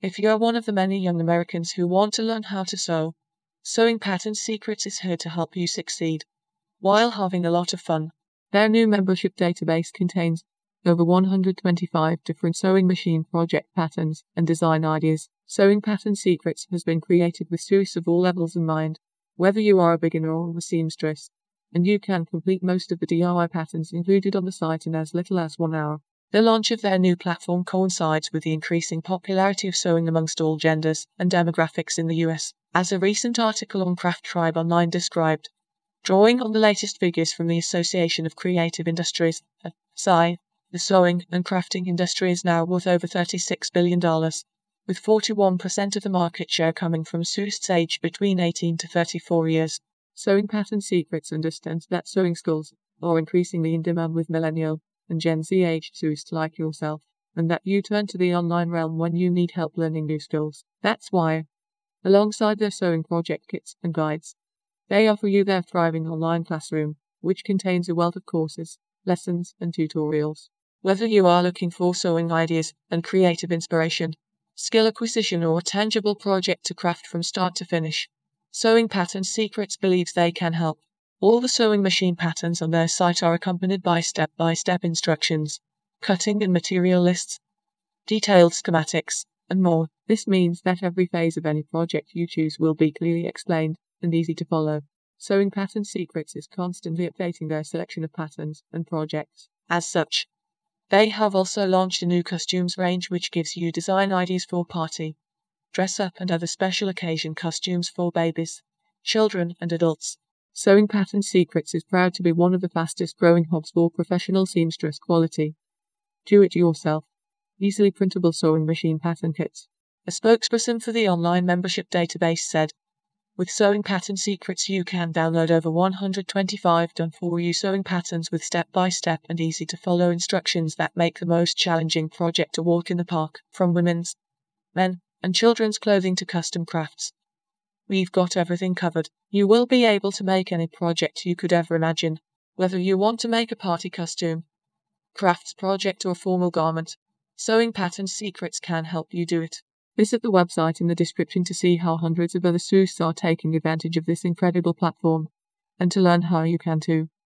If you are one of the many young Americans who want to learn how to sew, Sewing Pattern Secrets is here to help you succeed while having a lot of fun. Their new membership database contains over 125 different sewing machine project patterns and design ideas. Sewing Pattern Secrets has been created with students of all levels in mind, whether you are a beginner or a seamstress, and you can complete most of the DIY patterns included on the site in as little as one hour. The launch of their new platform coincides with the increasing popularity of sewing amongst all genders and demographics in the US, as a recent article on Craft Tribe Online described. Drawing on the latest figures from the Association of Creative Industries, ASI, the sewing and crafting industry is now worth over $36 billion, with 41% of the market share coming from students aged between 18 to 34 years. Sewing Pattern Secrets understands that sewing schools are increasingly in demand with millennial and Gen Z aged students like yourself, and that you turn to the online realm when you need help learning new skills. That's why, alongside their sewing project kits and guides, they offer you their thriving online classroom, which contains a wealth of courses, lessons, and tutorials. Whether you are looking for sewing ideas and creative inspiration, skill acquisition, or a tangible project to craft from start to finish, Sewing Pattern Secrets believes they can help. All the sewing machine patterns on their site are accompanied by step by step instructions, cutting and material lists, detailed schematics, and more. This means that every phase of any project you choose will be clearly explained and easy to follow. Sewing Pattern Secrets is constantly updating their selection of patterns and projects. As such, they have also launched a new costumes range which gives you design ideas for party, dress up, and other special occasion costumes for babies, children, and adults. Sewing Pattern Secrets is proud to be one of the fastest growing hubs for professional seamstress quality. Do it yourself. Easily printable sewing machine pattern kits. A spokesperson for the online membership database said, with Sewing Pattern Secrets, you can download over 125 done for you sewing patterns with step by step and easy to follow instructions that make the most challenging project a walk in the park, from women's, men, and children's clothing to custom crafts. We've got everything covered. You will be able to make any project you could ever imagine, whether you want to make a party costume, crafts project, or formal garment. Sewing Pattern Secrets can help you do it. Visit the website in the description to see how hundreds of other students are taking advantage of this incredible platform and to learn how you can too.